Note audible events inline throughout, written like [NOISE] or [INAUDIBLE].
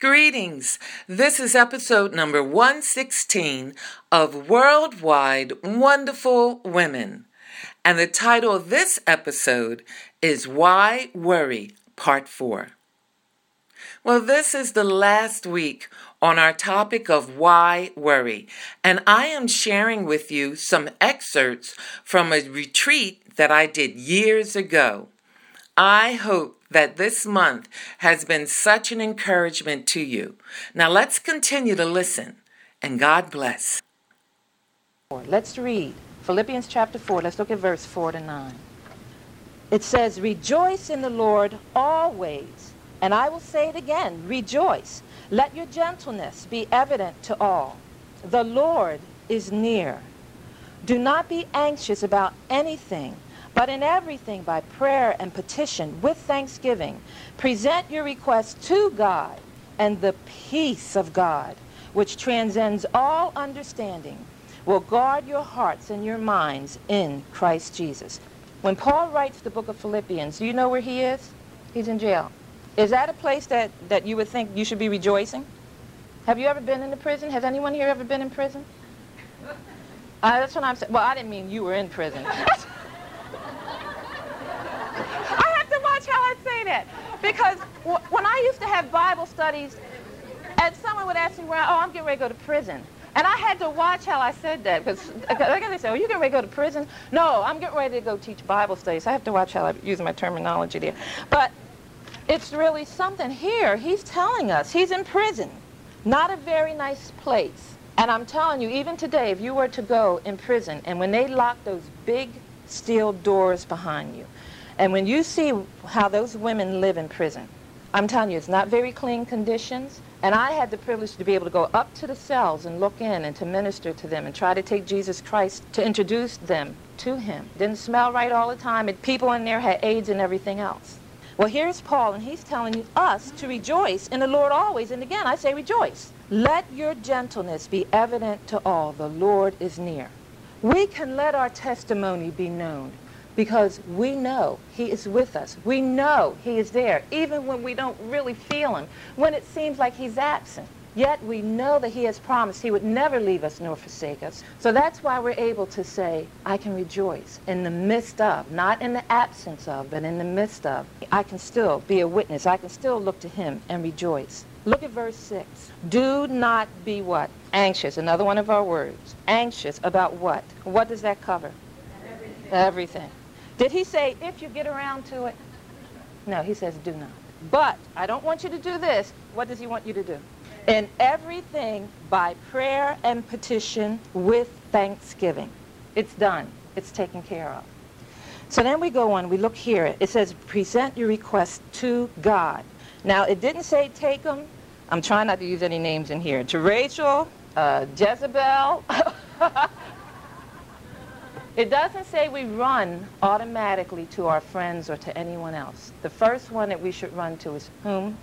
Greetings. This is episode number 116 of Worldwide Wonderful Women. And the title of this episode is Why Worry, Part 4. Well, this is the last week on our topic of why worry, and I am sharing with you some excerpts from a retreat that I did years ago. I hope that this month has been such an encouragement to you. Now let's continue to listen, and God bless. Let's read Philippians chapter 4. Let's look at verse 4 to 9. It says, Rejoice in the Lord always. And I will say it again, rejoice. Let your gentleness be evident to all. The Lord is near. Do not be anxious about anything but in everything, by prayer and petition, with thanksgiving, present your requests to God, and the peace of God, which transcends all understanding, will guard your hearts and your minds in Christ Jesus. When Paul writes the book of Philippians, do you know where he is? He's in jail. Is that a place that, that you would think you should be rejoicing? Have you ever been in a prison? Has anyone here ever been in prison? Uh, that's what I'm saying. Well, I didn't mean you were in prison. [LAUGHS] because when I used to have Bible studies, and someone would ask me, well, oh, I'm getting ready to go to prison. And I had to watch how I said that because like uh, they say, oh, you're getting ready to go to prison? No, I'm getting ready to go teach Bible studies. I have to watch how I use my terminology there. But it's really something here. He's telling us he's in prison. Not a very nice place. And I'm telling you, even today, if you were to go in prison and when they lock those big steel doors behind you, and when you see how those women live in prison, I'm telling you, it's not very clean conditions. And I had the privilege to be able to go up to the cells and look in and to minister to them and try to take Jesus Christ to introduce them to him. Didn't smell right all the time. And people in there had AIDS and everything else. Well, here's Paul, and he's telling us to rejoice in the Lord always. And again, I say rejoice. Let your gentleness be evident to all. The Lord is near. We can let our testimony be known because we know he is with us. We know he is there, even when we don't really feel him, when it seems like he's absent. Yet we know that he has promised he would never leave us nor forsake us. So that's why we're able to say, I can rejoice in the midst of, not in the absence of, but in the midst of. I can still be a witness. I can still look to him and rejoice. Look at verse 6. Do not be what? Anxious. Another one of our words. Anxious about what? What does that cover? Everything. Everything. Did he say, if you get around to it? No, he says, do not. But I don't want you to do this. What does he want you to do? In everything by prayer and petition with thanksgiving. It's done. It's taken care of. So then we go on. We look here. It says, present your request to God. Now, it didn't say take them. I'm trying not to use any names in here. To Rachel, uh, Jezebel, [LAUGHS] It doesn't say we run automatically to our friends or to anyone else. The first one that we should run to is whom?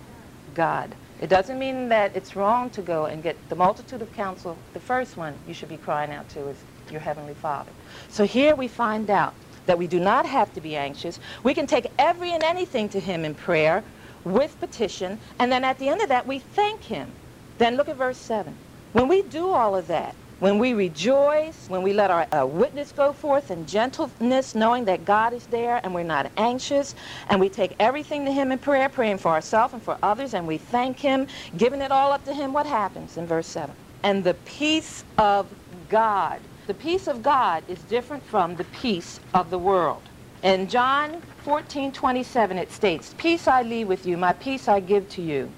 God. It doesn't mean that it's wrong to go and get the multitude of counsel. The first one you should be crying out to is your Heavenly Father. So here we find out that we do not have to be anxious. We can take every and anything to Him in prayer with petition, and then at the end of that, we thank Him. Then look at verse 7. When we do all of that, when we rejoice, when we let our uh, witness go forth in gentleness, knowing that God is there and we're not anxious, and we take everything to Him in prayer, praying for ourselves and for others, and we thank Him, giving it all up to Him, what happens in verse 7? And the peace of God. the peace of God is different from the peace of the world. In John 14, 27, it states, Peace I leave with you, my peace I give to you.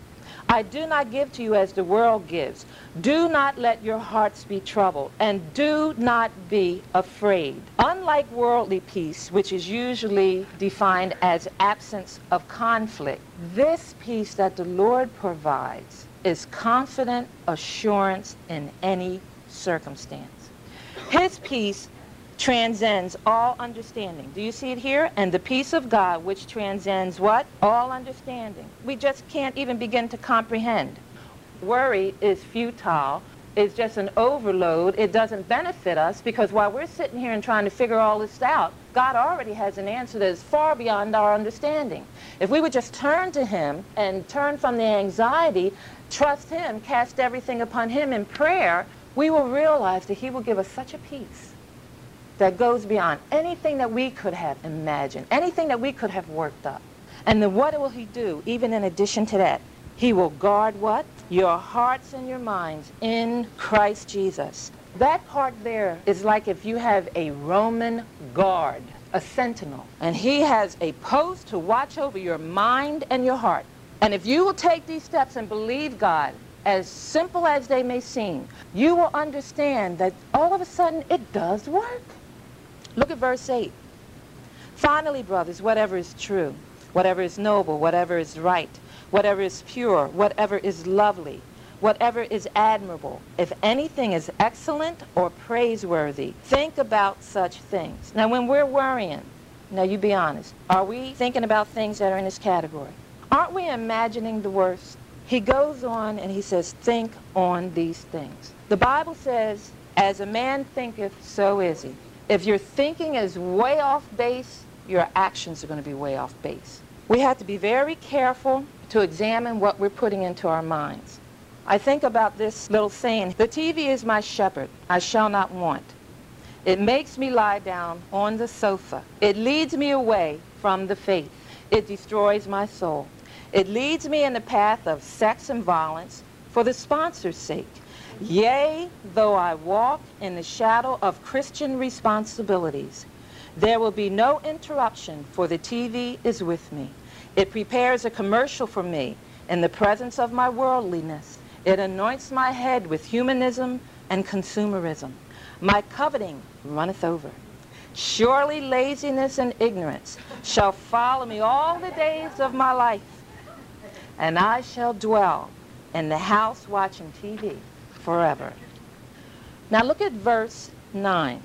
I do not give to you as the world gives. Do not let your hearts be troubled, and do not be afraid. Unlike worldly peace, which is usually defined as absence of conflict, this peace that the Lord provides is confident assurance in any circumstance. His peace transcends all understanding. Do you see it here? And the peace of God, which transcends what? All understanding. We just can't even begin to comprehend. Worry is futile. It's just an overload. It doesn't benefit us because while we're sitting here and trying to figure all this out, God already has an answer that is far beyond our understanding. If we would just turn to Him and turn from the anxiety, trust Him, cast everything upon Him in prayer, we will realize that He will give us such a peace that goes beyond anything that we could have imagined, anything that we could have worked up. And then what will he do, even in addition to that? He will guard what? Your hearts and your minds in Christ Jesus. That part there is like if you have a Roman guard, a sentinel, and he has a post to watch over your mind and your heart. And if you will take these steps and believe God, as simple as they may seem, you will understand that all of a sudden it does work. Look at verse 8. Finally, brothers, whatever is true, whatever is noble, whatever is right, whatever is pure, whatever is lovely, whatever is admirable, if anything is excellent or praiseworthy, think about such things. Now, when we're worrying, now you be honest, are we thinking about things that are in this category? Aren't we imagining the worst? He goes on and he says, think on these things. The Bible says, as a man thinketh, so is he. If your thinking is way off base, your actions are going to be way off base. We have to be very careful to examine what we're putting into our minds. I think about this little saying, the TV is my shepherd, I shall not want. It makes me lie down on the sofa. It leads me away from the faith. It destroys my soul. It leads me in the path of sex and violence for the sponsor's sake. Yea, though I walk in the shadow of Christian responsibilities, there will be no interruption, for the TV is with me. It prepares a commercial for me in the presence of my worldliness. It anoints my head with humanism and consumerism. My coveting runneth over. Surely laziness and ignorance shall follow me all the days of my life, and I shall dwell in the house watching TV forever. Now look at verse 9.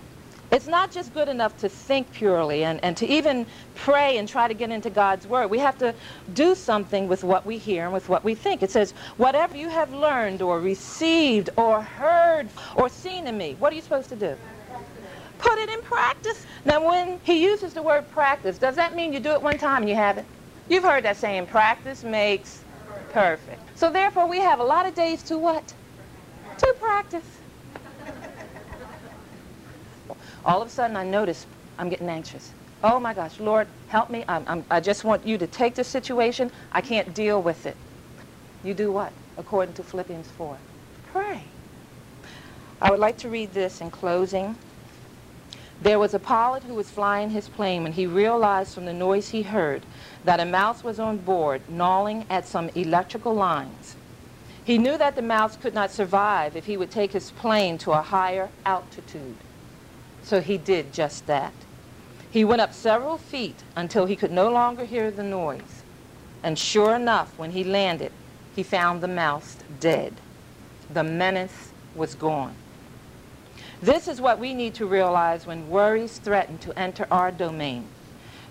It's not just good enough to think purely and, and to even pray and try to get into God's Word. We have to do something with what we hear and with what we think. It says, whatever you have learned or received or heard or seen in me, what are you supposed to do? Put it in practice. Now, when he uses the word practice, does that mean you do it one time and you have it? You've heard that saying, practice makes perfect. So therefore, we have a lot of days to what? To practice. All of a sudden, I notice I'm getting anxious. Oh my gosh, Lord, help me. I'm, I'm, i just want you to take the situation. I can't deal with it. You do what? According to Philippians 4. Pray. I would like to read this in closing. There was a pilot who was flying his plane when he realized from the noise he heard that a mouse was on board gnawing at some electrical lines. He knew that the mouse could not survive if he would take his plane to a higher altitude. So he did just that. He went up several feet until he could no longer hear the noise. And sure enough, when he landed, he found the mouse dead. The menace was gone. This is what we need to realize when worries threaten to enter our domain.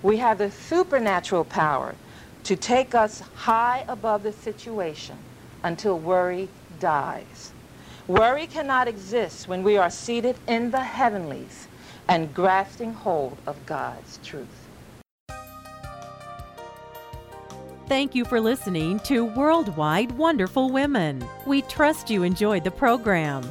We have the supernatural power to take us high above the situation until worry dies. Worry cannot exist when we are seated in the heavenlies and grasping hold of God's truth. Thank you for listening to Worldwide Wonderful Women. We trust you enjoyed the program.